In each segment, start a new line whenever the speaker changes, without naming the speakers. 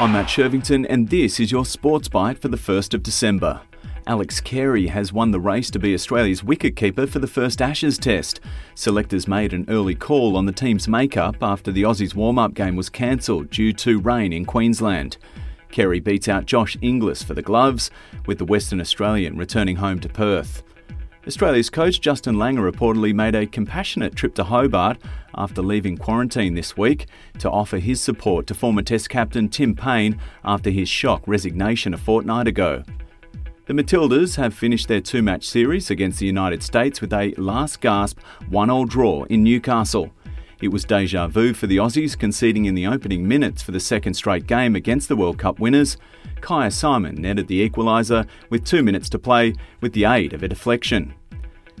I'm Matt Shirvington, and this is your Sports Bite for the 1st of December. Alex Carey has won the race to be Australia's wicketkeeper for the first Ashes test. Selectors made an early call on the team's makeup after the Aussies warm up game was cancelled due to rain in Queensland. Carey beats out Josh Inglis for the gloves, with the Western Australian returning home to Perth. Australia's coach Justin Langer reportedly made a compassionate trip to Hobart after leaving quarantine this week to offer his support to former Test captain Tim Paine after his shock resignation a fortnight ago. The Matildas have finished their two match series against the United States with a last gasp one all draw in Newcastle. It was deja vu for the Aussies, conceding in the opening minutes for the second straight game against the World Cup winners. Kyah Simon netted the equaliser with two minutes to play with the aid of a deflection.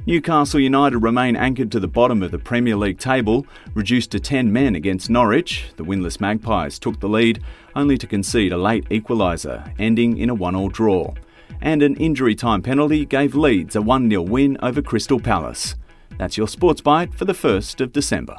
Newcastle United remain anchored to the bottom of the Premier League table, reduced to 10 men against Norwich. The winless Magpies took the lead, only to concede a late equaliser, ending in a 1 all draw. And an injury time penalty gave Leeds a 1 0 win over Crystal Palace. That's your sports bite for the 1st of December.